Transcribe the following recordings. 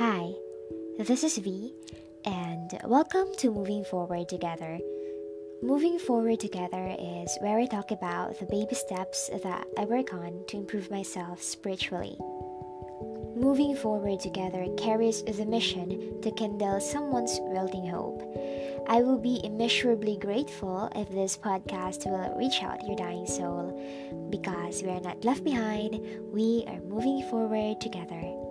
Hi, this is V, and welcome to Moving Forward Together. Moving Forward Together is where I talk about the baby steps that I work on to improve myself spiritually. Moving Forward Together carries the mission to kindle someone's wilting hope. I will be immeasurably grateful if this podcast will reach out your dying soul because we are not left behind, we are moving forward together.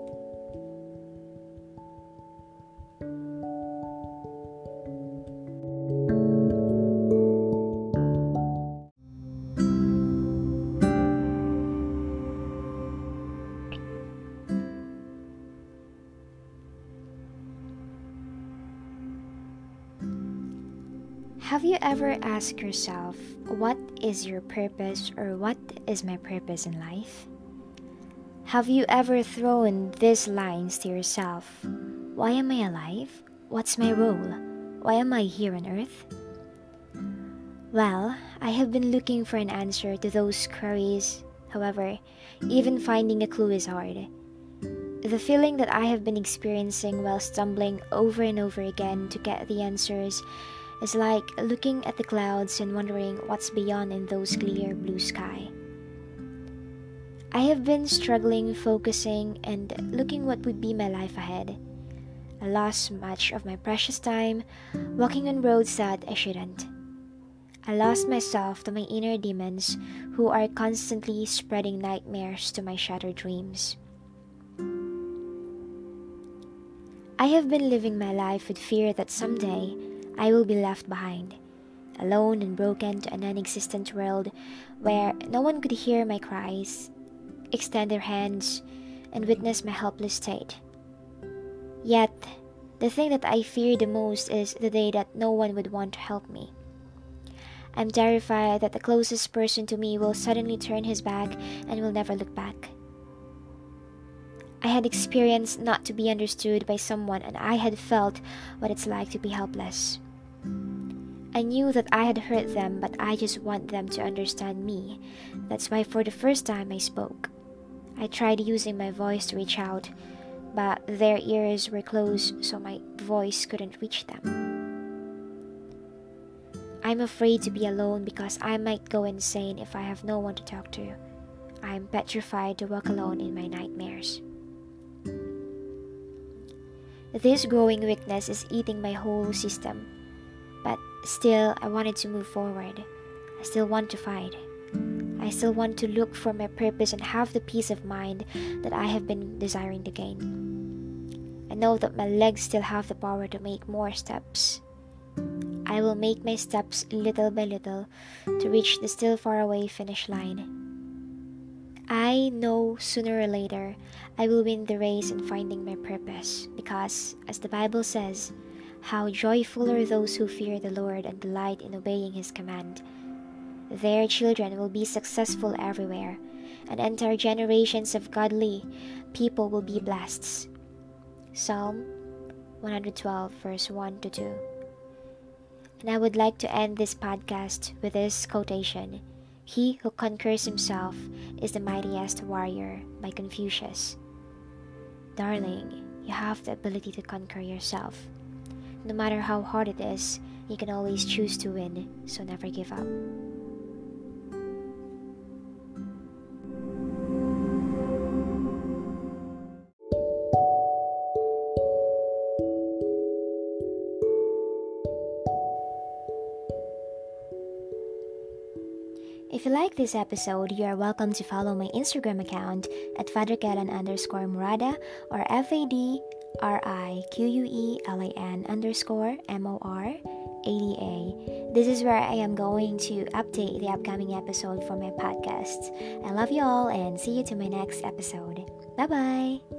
Have you ever asked yourself, what is your purpose or what is my purpose in life? Have you ever thrown these lines to yourself? Why am I alive? What's my role? Why am I here on earth? Well, I have been looking for an answer to those queries. However, even finding a clue is hard. The feeling that I have been experiencing while stumbling over and over again to get the answers is like looking at the clouds and wondering what's beyond in those clear blue sky. I have been struggling, focusing, and looking what would be my life ahead. I lost much of my precious time walking on roads that I shouldn't. I lost myself to my inner demons who are constantly spreading nightmares to my shattered dreams. I have been living my life with fear that someday I will be left behind, alone and broken to a non existent world where no one could hear my cries, extend their hands, and witness my helpless state. Yet, the thing that I fear the most is the day that no one would want to help me. I'm terrified that the closest person to me will suddenly turn his back and will never look back. I had experienced not to be understood by someone, and I had felt what it's like to be helpless. I knew that I had hurt them, but I just want them to understand me. That's why, for the first time, I spoke. I tried using my voice to reach out, but their ears were closed, so my voice couldn't reach them. I'm afraid to be alone because I might go insane if I have no one to talk to. I'm petrified to walk alone in my nightmares. This growing weakness is eating my whole system. Still, I wanted to move forward. I still want to fight. I still want to look for my purpose and have the peace of mind that I have been desiring to gain. I know that my legs still have the power to make more steps. I will make my steps little by little to reach the still far away finish line. I know sooner or later I will win the race in finding my purpose because, as the Bible says, how joyful are those who fear the Lord and delight in obeying His command. Their children will be successful everywhere, and entire generations of godly people will be blessed. Psalm 112, verse 1 to 2. And I would like to end this podcast with this quotation He who conquers himself is the mightiest warrior by Confucius. Darling, you have the ability to conquer yourself. No matter how hard it is, you can always choose to win, so never give up. If you like this episode, you are welcome to follow my Instagram account at Fadriquelan underscore Morada or F A D R I Q U E L A N underscore M O R A D A. This is where I am going to update the upcoming episode for my podcast. I love you all and see you to my next episode. Bye bye.